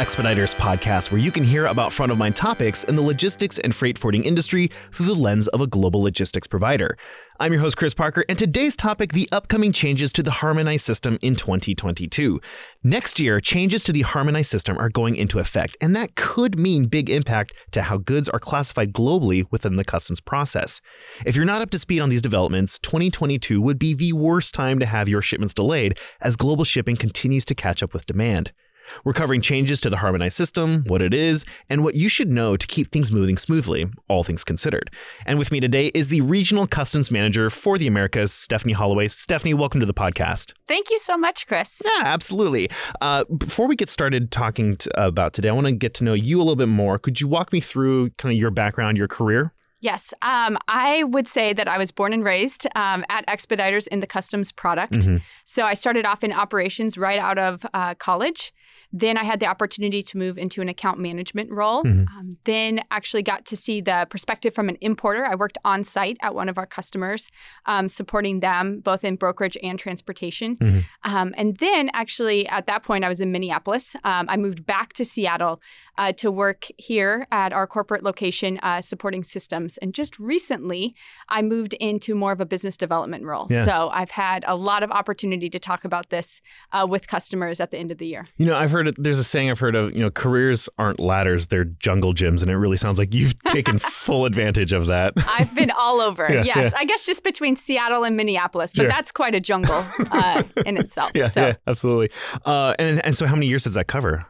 Expeditors podcast, where you can hear about front of mind topics in the logistics and freight forwarding industry through the lens of a global logistics provider. I'm your host, Chris Parker, and today's topic the upcoming changes to the harmonized system in 2022. Next year, changes to the harmonized system are going into effect, and that could mean big impact to how goods are classified globally within the customs process. If you're not up to speed on these developments, 2022 would be the worst time to have your shipments delayed as global shipping continues to catch up with demand. We're covering changes to the harmonized system, what it is, and what you should know to keep things moving smoothly, all things considered. And with me today is the Regional Customs Manager for the Americas, Stephanie Holloway. Stephanie, welcome to the podcast. Thank you so much, Chris. Yeah, absolutely. Uh, before we get started talking to, about today, I want to get to know you a little bit more. Could you walk me through kind of your background, your career? Yes, um, I would say that I was born and raised um, at Expeditors in the customs product. Mm-hmm. So I started off in operations right out of uh, college. Then I had the opportunity to move into an account management role. Mm-hmm. Um, then actually got to see the perspective from an importer. I worked on site at one of our customers, um, supporting them both in brokerage and transportation. Mm-hmm. Um, and then actually at that point, I was in Minneapolis. Um, I moved back to Seattle uh, to work here at our corporate location uh, supporting systems. And just recently, I moved into more of a business development role. Yeah. So I've had a lot of opportunity to talk about this uh, with customers at the end of the year. You know, I've heard there's a saying I've heard of, you know, careers aren't ladders, they're jungle gyms. And it really sounds like you've taken full advantage of that. I've been all over. yeah, yes. Yeah. I guess just between Seattle and Minneapolis, but sure. that's quite a jungle uh, in itself. Yeah, so. yeah absolutely. Uh, and, and so how many years does that cover?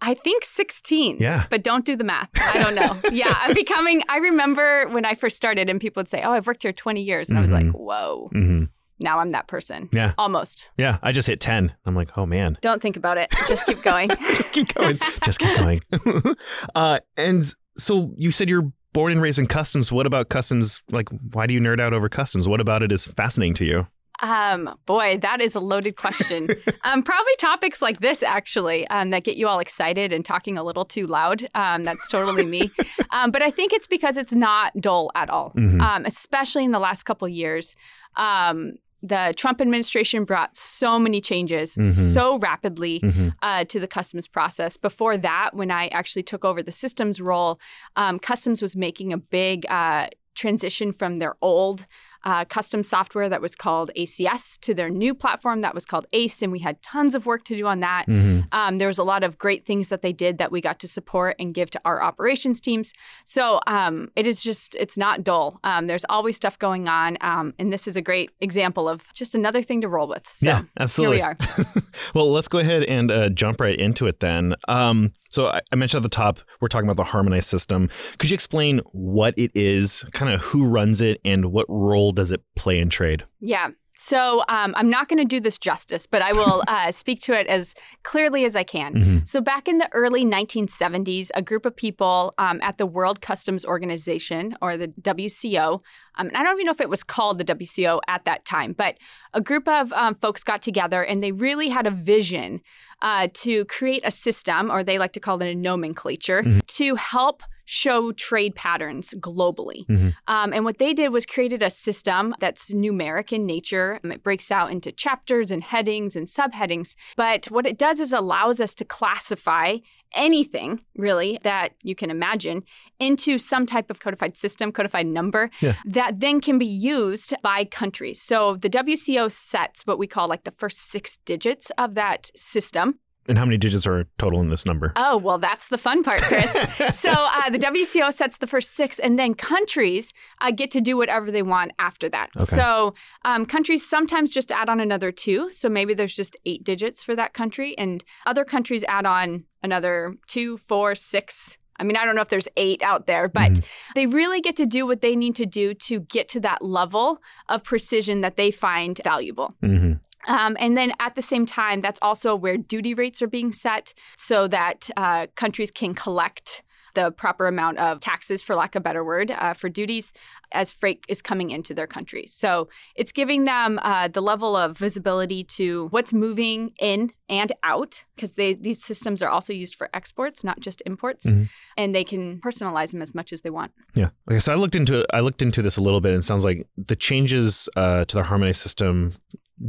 I think 16. Yeah. But don't do the math. I don't know. yeah. I'm becoming, I remember when I first started and people would say, oh, I've worked here 20 years. And mm-hmm. I was like, mm-hmm. whoa. Mm-hmm. Now I'm that person. Yeah. Almost. Yeah. I just hit 10. I'm like, oh, man. Don't think about it. Just keep going. just keep going. just keep going. uh, and so you said you're born and raised in customs. What about customs? Like, why do you nerd out over customs? What about it is fascinating to you? Um, boy, that is a loaded question. um, probably topics like this actually um, that get you all excited and talking a little too loud. Um, that's totally me. Um, but I think it's because it's not dull at all, mm-hmm. um, especially in the last couple years. Um, the Trump administration brought so many changes mm-hmm. so rapidly mm-hmm. uh, to the customs process. Before that, when I actually took over the systems role, um, customs was making a big uh, transition from their old uh, custom software that was called ACS to their new platform that was called ACE, and we had tons of work to do on that. Mm-hmm. Um, there was a lot of great things that they did that we got to support and give to our operations teams. So um, it is just it's not dull. Um, there's always stuff going on, um, and this is a great example of just another thing to roll with. So yeah, absolutely. Here we are. well, let's go ahead and uh, jump right into it then. Um, so I, I mentioned at the top, we're talking about the harmonized system. Could you explain what it is, kind of who runs it, and what role does it play in trade? Yeah. So um, I'm not going to do this justice, but I will uh, speak to it as clearly as I can. Mm-hmm. So back in the early 1970s, a group of people um, at the World Customs Organization, or the WCO, um, and I don't even know if it was called the WCO at that time, but a group of um, folks got together and they really had a vision uh, to create a system, or they like to call it a nomenclature, mm-hmm. to help show trade patterns globally. Mm-hmm. Um, and what they did was created a system that's numeric in nature. It breaks out into chapters and headings and subheadings. But what it does is allows us to classify anything really that you can imagine into some type of codified system, codified number yeah. that then can be used by countries. So the WCO sets what we call like the first six digits of that system. And how many digits are total in this number? Oh, well, that's the fun part, Chris. so uh, the WCO sets the first six, and then countries uh, get to do whatever they want after that. Okay. So um, countries sometimes just add on another two. So maybe there's just eight digits for that country, and other countries add on another two, four, six. I mean, I don't know if there's eight out there, but mm-hmm. they really get to do what they need to do to get to that level of precision that they find valuable. Mm-hmm. Um, and then at the same time, that's also where duty rates are being set so that uh, countries can collect the proper amount of taxes, for lack of a better word, uh, for duties as freight is coming into their country. So it's giving them uh, the level of visibility to what's moving in and out because these systems are also used for exports, not just imports, mm-hmm. and they can personalize them as much as they want. Yeah. Okay. So I looked into I looked into this a little bit, and it sounds like the changes uh, to the harmonized system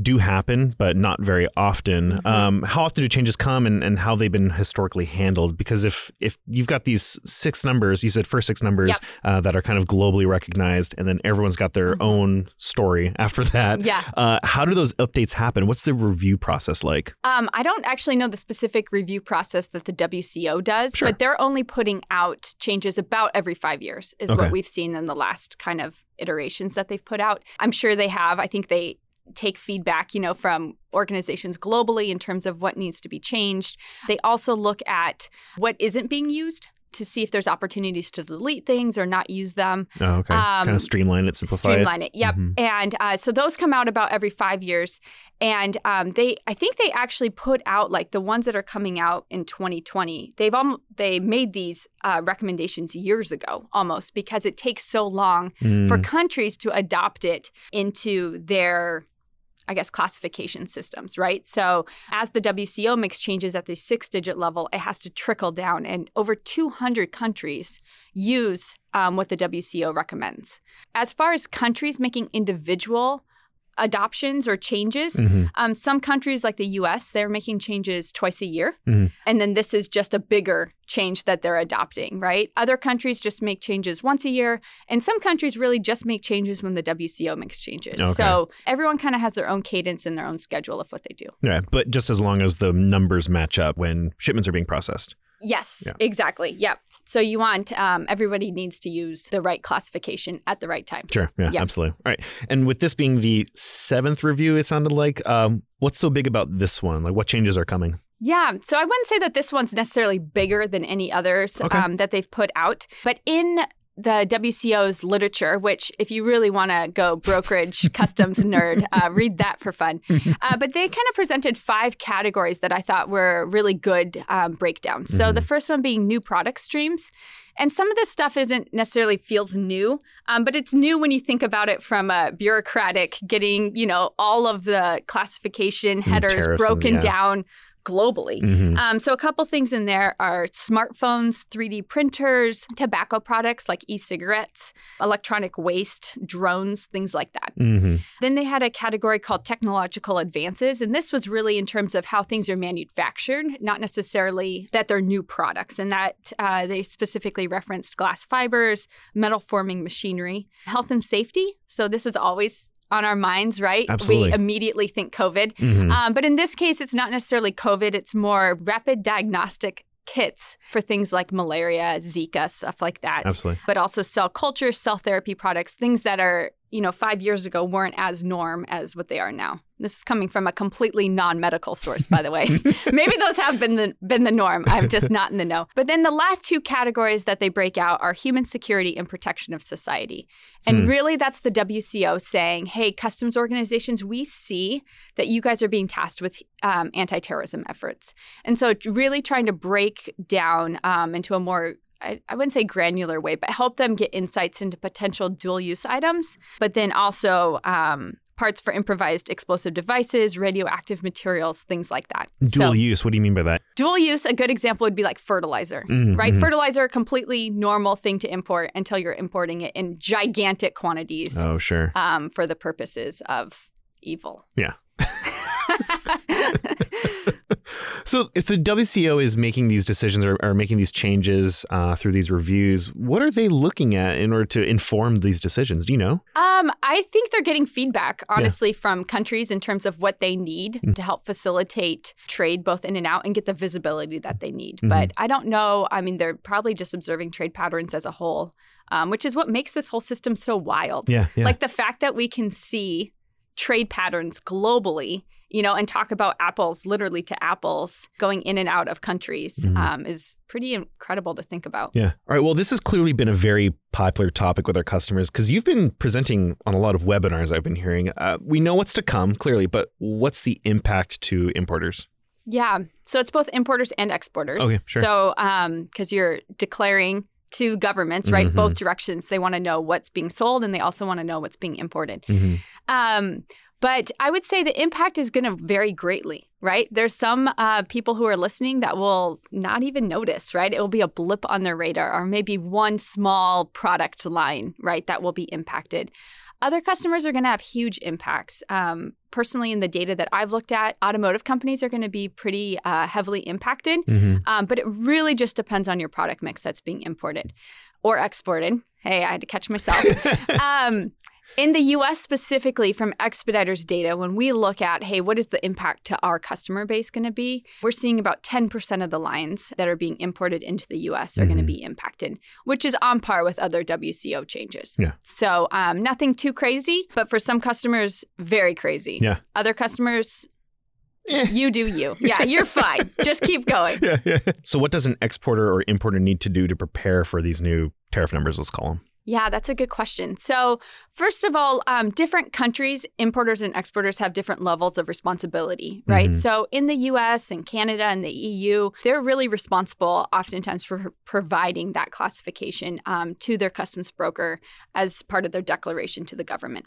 do happen, but not very often. Mm-hmm. Um, how often do changes come, and, and how they've been historically handled? Because if if you've got these six numbers, you said first six numbers Yep. uh, that are kind of globally recognized, and then everyone's got their Mhm. own story after that. Yeah. Uh, how do those updates happen? What's the review process like? Um, I don't actually know the specific review process that the WCO does, Sure. but they're only putting out changes about every five years, is Okay. what we've seen in the last kind of iterations that they've put out. I'm sure they have. I think they take feedback, you know, from organizations globally in terms of what needs to be changed. They also look at what isn't being used to see if there's opportunities to delete things or not use them. Oh, okay. kind Um, of streamline it, simplify streamline it. Yep. Mhm. And uh, so those come out about every five years, and um, they I think they actually put out like the ones that are coming out in 2020. They've um, they made these uh, recommendations years ago almost because it takes so long it. for Mm. countries to adopt it into their I guess classification systems, right? So as the WCO makes changes at the six digit level, it has to trickle down. And over 200 countries use um, what the WCO recommends. As far as countries making individual adoptions or changes, Mhm. um, some countries like the US, they're making changes twice a year. Mhm. And then this is just a bigger change that they're adopting, right? Other countries just make changes once a year. And some countries really just make changes when the WCO makes changes. Okay. So everyone kind of has their own cadence and their own schedule of what they do. Yeah, but just as long as the numbers match up when shipments are being processed. Yes, Yeah. exactly. Yep. So you want um, everybody needs to use the right classification at the right time. Sure. Yeah, Yeah. absolutely. All right. And with this being the seventh review, it sounded like, um, what's so big about this one? Like, what changes are coming? Yeah, so I wouldn't say that this one's necessarily bigger than any others Okay. um, that they've put out, but in the WCO's literature, which if you really want to go brokerage customs nerd, uh, read that for fun. Uh, but they kind of presented five categories that I thought were really good um, breakdowns. So the first one being new product streams. And some of this stuff isn't necessarily feels new, um, but it's new when you think about it from a bureaucratic getting, you know, all of the classification headers broken yeah. down globally. Mhm. Um, so a couple things in there are smartphones, 3D printers, tobacco products like e-cigarettes, electronic waste, drones, things like that. Mhm. Then they had a category called technological advances, and this was really in terms of how things are manufactured, not necessarily that they're new products. And that uh, they specifically referenced glass fibers, metal forming machinery, health and safety. So this is always on our minds, right? Absolutely. We immediately think COVID. Mhm. Um, but in this case, it's not necessarily COVID, it's more rapid diagnostic kits for things like malaria, Zika, stuff like that. Absolutely. But also cell culture, cell therapy products, things that are, you know, five years ago weren't as norm as what they are now. This is coming from a completely non-medical source, by the way. Maybe those have been the been the norm. I'm just not in the know. But then the last two categories that they break out are human security and protection of society. And Hmm. really that's the WCO saying, hey, customs organizations, we see that you guys are being tasked with um, anti-terrorism efforts. And so really trying to break down um, into a more I, I wouldn't say granular way, but help them get insights into potential dual use items, but then also um, parts for improvised explosive devices, radioactive materials, things like that. Dual so, use. What do you mean by that? dual use, a good example would be like fertilizer, Mhm, right? mhm. Fertilizer, completely normal thing to import until you're importing it in gigantic quantities Oh, sure. um, for the purposes of evil. Yeah. So, if the WCO is making these decisions or, or making these changes uh, through these reviews, what are they looking at in order to inform these decisions? Do you know? Um, I think they're getting feedback, honestly, from countries in terms of what they need Mm. to help facilitate trade both in and out and get the visibility that they need. Mm-hmm. But I don't know. I mean, they're probably just observing trade patterns as a whole, um, which is what makes this whole system so wild. Yeah, yeah. Like the fact that we can see trade patterns globally, you know, and talk about apples literally to apples going in and out of countries Mhm. um, is pretty incredible to think about. Yeah. All right. Well, this has clearly been a very popular topic with our customers because you've been presenting on a lot of webinars I've been hearing. Uh, we know what's to come, clearly, but what's the impact to importers? Yeah. So it's both importers and exporters. Okay, sure. So because you're declaring to governments, right? Mhm. Both directions. They want to know what's being sold and they also want to know what's being imported. Mhm. Um, but I would say the impact is going to vary greatly, right? There's some uh, people who are listening that will not even notice, right? It will be a blip on their radar or maybe one small product line, right? That will be impacted. Other customers are going to have huge impacts. Um, personally, in the data that I've looked at, automotive companies are going to be pretty uh, heavily impacted. Mm-hmm. Um, but it really just depends on your product mix that's being imported or exported. Hey, I had to catch myself. um, in the US specifically, from Expeditors data, when we look at, hey, what is the impact to our customer base going to be? We're seeing about 10% of the lines that are being imported into the US are mm-hmm. going to be impacted, which is on par with other WCO changes. Yeah. So um, nothing too crazy, but for some customers, very crazy. Yeah. Other customers, Eh. You do you. Yeah, you're fine. Just keep going. Yeah, yeah. So, what does an exporter or importer need to do to prepare for these new tariff numbers, let's call them? Yeah, that's a good question. So, first of all, um, different countries, importers and exporters have different levels of responsibility, right? Mm-hmm. So, in the US and Canada and the EU, they're really responsible oftentimes for providing that classification um, to their customs broker as part of their declaration to the government.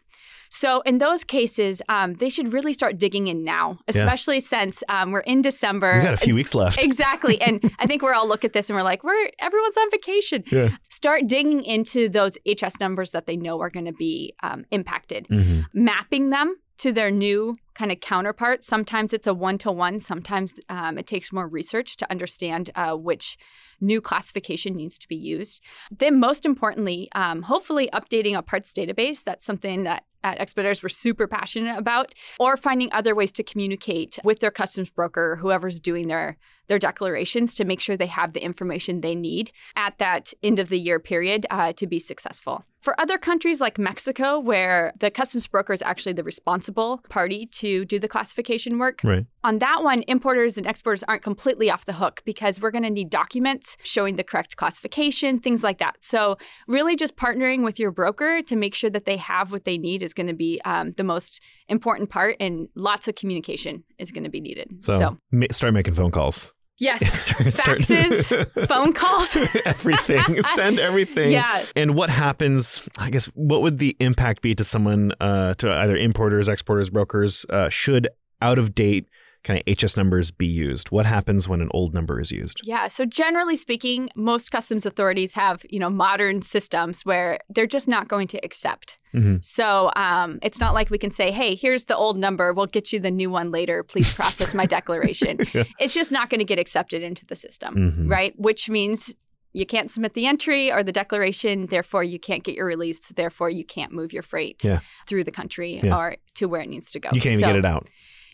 So, in those cases, um, they should really start digging in now, especially yeah. since um, we're in December. We've got a few weeks left. exactly. And I think we're all look at this and we're like, we're everyone's on vacation. Yeah. Start digging into those those HS numbers that they know are going to be um, impacted, mm-hmm. mapping them to their new kind of counterparts. Sometimes it's a one to one, sometimes um, it takes more research to understand uh, which new classification needs to be used. Then, most importantly, um, hopefully updating a parts database. That's something that at Expeditors we're super passionate about, or finding other ways to communicate with their customs broker, whoever's doing their their declarations, to make sure they have the information they need at that end of the year period uh, to be successful. For other countries like Mexico, where the customs broker is actually the responsible party to do the classification work, right. on that one, importers and exporters aren't completely off the hook because we're going to need documents showing the correct classification, things like that. So, really, just partnering with your broker to make sure that they have what they need is going to be um, the most important part, and lots of communication is going to be needed. So, so. Ma- start making phone calls. Yes. start, Faxes, phone calls, everything. Send everything. Yeah. And what happens? I guess what would the impact be to someone, uh, to either importers, exporters, brokers, uh, should out of date kind of HS numbers be used? What happens when an old number is used? Yeah, so generally speaking, most customs authorities have, you know, modern systems where they're just not going to accept. Mm-hmm. So um, it's not like we can say, hey, here's the old number. We'll get you the new one later. Please process my declaration. yeah. It's just not going to get accepted into the system, mm-hmm. right? Which means you can't submit the entry or the declaration, therefore you can't get your release, therefore you can't move your freight yeah. through the country yeah. or to where it needs to go. You can't even so, get it out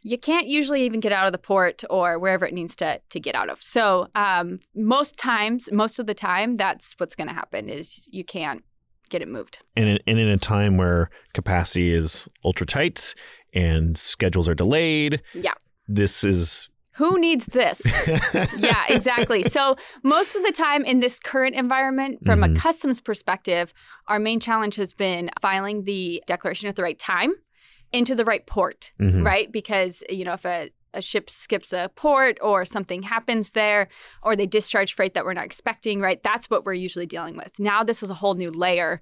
you can't usually even get out of the port or wherever it needs to to get out of. So um, most times, most of the time, that's what's going to happen is you can't get it moved. And in, and in a time where capacity is ultra tight and schedules are delayed, yeah, this is who needs this? yeah, exactly. So, most of the time in this current environment, from mm-hmm. a customs perspective, our main challenge has been filing the declaration at the right time into the right port, mm-hmm. right? Because, you know, if a, a ship skips a port or something happens there or they discharge freight that we're not expecting, right? That's what we're usually dealing with. Now, this is a whole new layer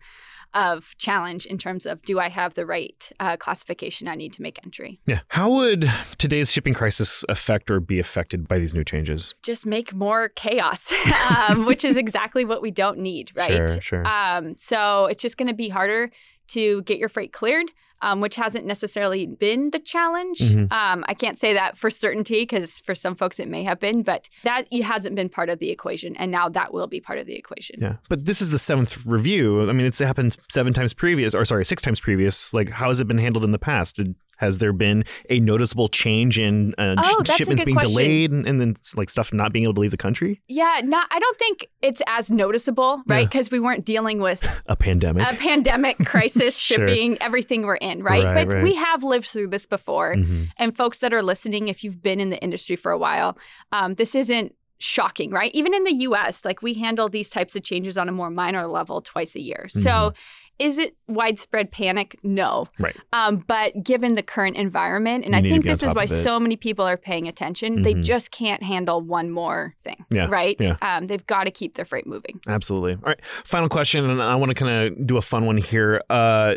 of challenge in terms of do I have the right uh, classification I need to make entry? Yeah. How would today's shipping crisis affect or be affected by these new changes? Just make more chaos, um, which is exactly what we don't need, right? Sure, sure. Um, so it's just going to be harder to get your freight cleared um, which hasn't necessarily been the challenge. Mm-hmm. Um, I can't say that for certainty because for some folks it may have been, but that hasn't been part of the equation. And now that will be part of the equation. Yeah. But this is the seventh review. I mean, it's happened seven times previous, or sorry, six times previous. Like, how has it been handled in the past? Did has there been a noticeable change in uh, oh, sh- shipments being question. delayed and, and, then like stuff not being able to leave the country? Yeah, not. I don't think it's as noticeable, right? Because yeah. we weren't dealing with a pandemic, a pandemic crisis, shipping, sure. everything we're in, right? right but right. we have lived through this before, mm-hmm. and folks that are listening, if you've been in the industry for a while, um, this isn't shocking, right? Even in the US, like we handle these types of changes on a more minor level twice a year. Mm-hmm. So is it widespread panic? No. Right. Um, but given the current environment, and you I think this is why so many people are paying attention, mm-hmm. they just can't handle one more thing. Yeah. Right? Yeah. Um, they've got to keep their freight moving. Absolutely. All right. Final question, and I want to kind of do a fun one here. Uh,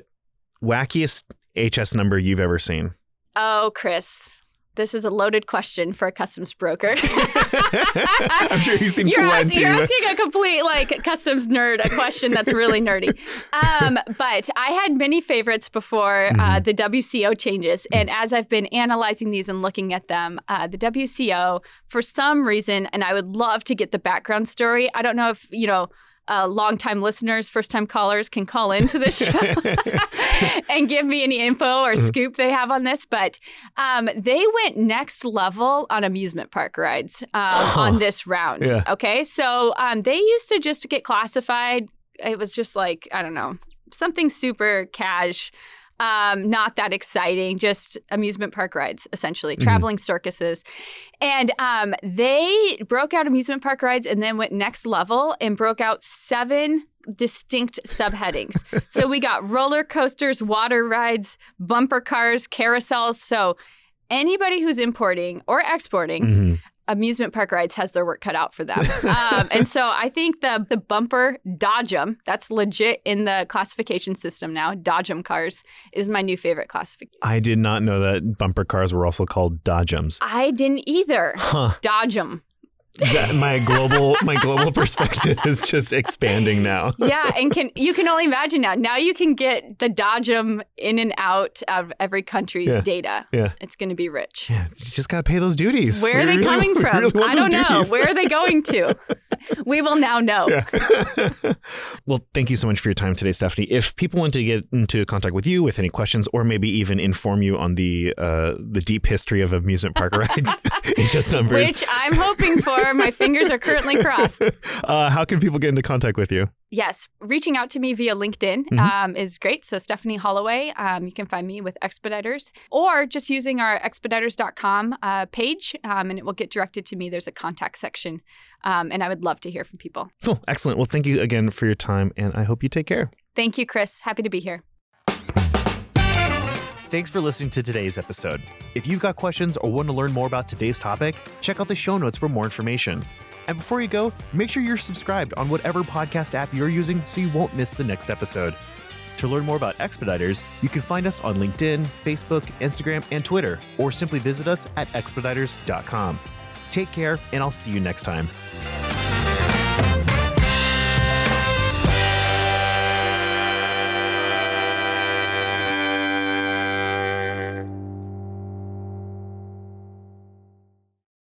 wackiest HS number you've ever seen? Oh, Chris. This is a loaded question for a customs broker. I'm sure you seem you're, plenty. you're asking a complete like customs nerd a question that's really nerdy. Um, but I had many favorites before uh, the WCO changes, and as I've been analyzing these and looking at them, uh, the WCO for some reason, and I would love to get the background story. I don't know if you know uh, longtime listeners, first time callers can call into this show and give me any info or scoop they have on this. But um, they went next level on amusement park rides um, on this round. Yeah. Okay. So um, they used to just get classified. It was just like, I don't know, something super cash. Um, not that exciting, just amusement park rides, essentially, traveling circuses. And um, they broke out amusement park rides and then went next level and broke out seven distinct subheadings. so we got roller coasters, water rides, bumper cars, carousels. So anybody who's importing or exporting Mhm. Amusement park rides has their work cut out for them. um, and so I think the the bumper Dodgem, that's legit in the classification system now. Dodgem cars is my new favorite classification. I did not know that bumper cars were also called Dodgems. I didn't either. Huh. Dodgem. That, my global my global perspective is just expanding now. Yeah, and can you can only imagine now. Now you can get the Dodgem in and out of every country's Yeah. data. Yeah. It's going to be rich. Yeah, you just got to pay those duties. Where are We they really- coming from? really I don't know. duties. Where are they going to? we will now know. well, thank you so much for your time today, Stephanie. If people want to get into contact with you with any questions, or maybe even inform you on the uh, the deep history of amusement park ride in just numbers, Which I'm hoping for. My fingers are currently crossed. uh, how can people get into contact with you? Yes, reaching out to me via LinkedIn Mhm. um, is great. So, Stephanie Holloway, um, you can find me with Expeditors or just using our expeditors.com uh, page um, and it will get directed to me. There's a contact section. Um, and I would love to hear from people. Cool, excellent. Well, thank you again for your time, and I hope you take care. Thank you, Chris. Happy to be here. Thanks for listening to today's episode. If you've got questions or want to learn more about today's topic, check out the show notes for more information. And before you go, make sure you're subscribed on whatever podcast app you're using so you won't miss the next episode. To learn more about Expeditors, you can find us on LinkedIn, Facebook, Instagram, and Twitter, or simply visit us at expeditors.com. Take care, and I'll see you next time.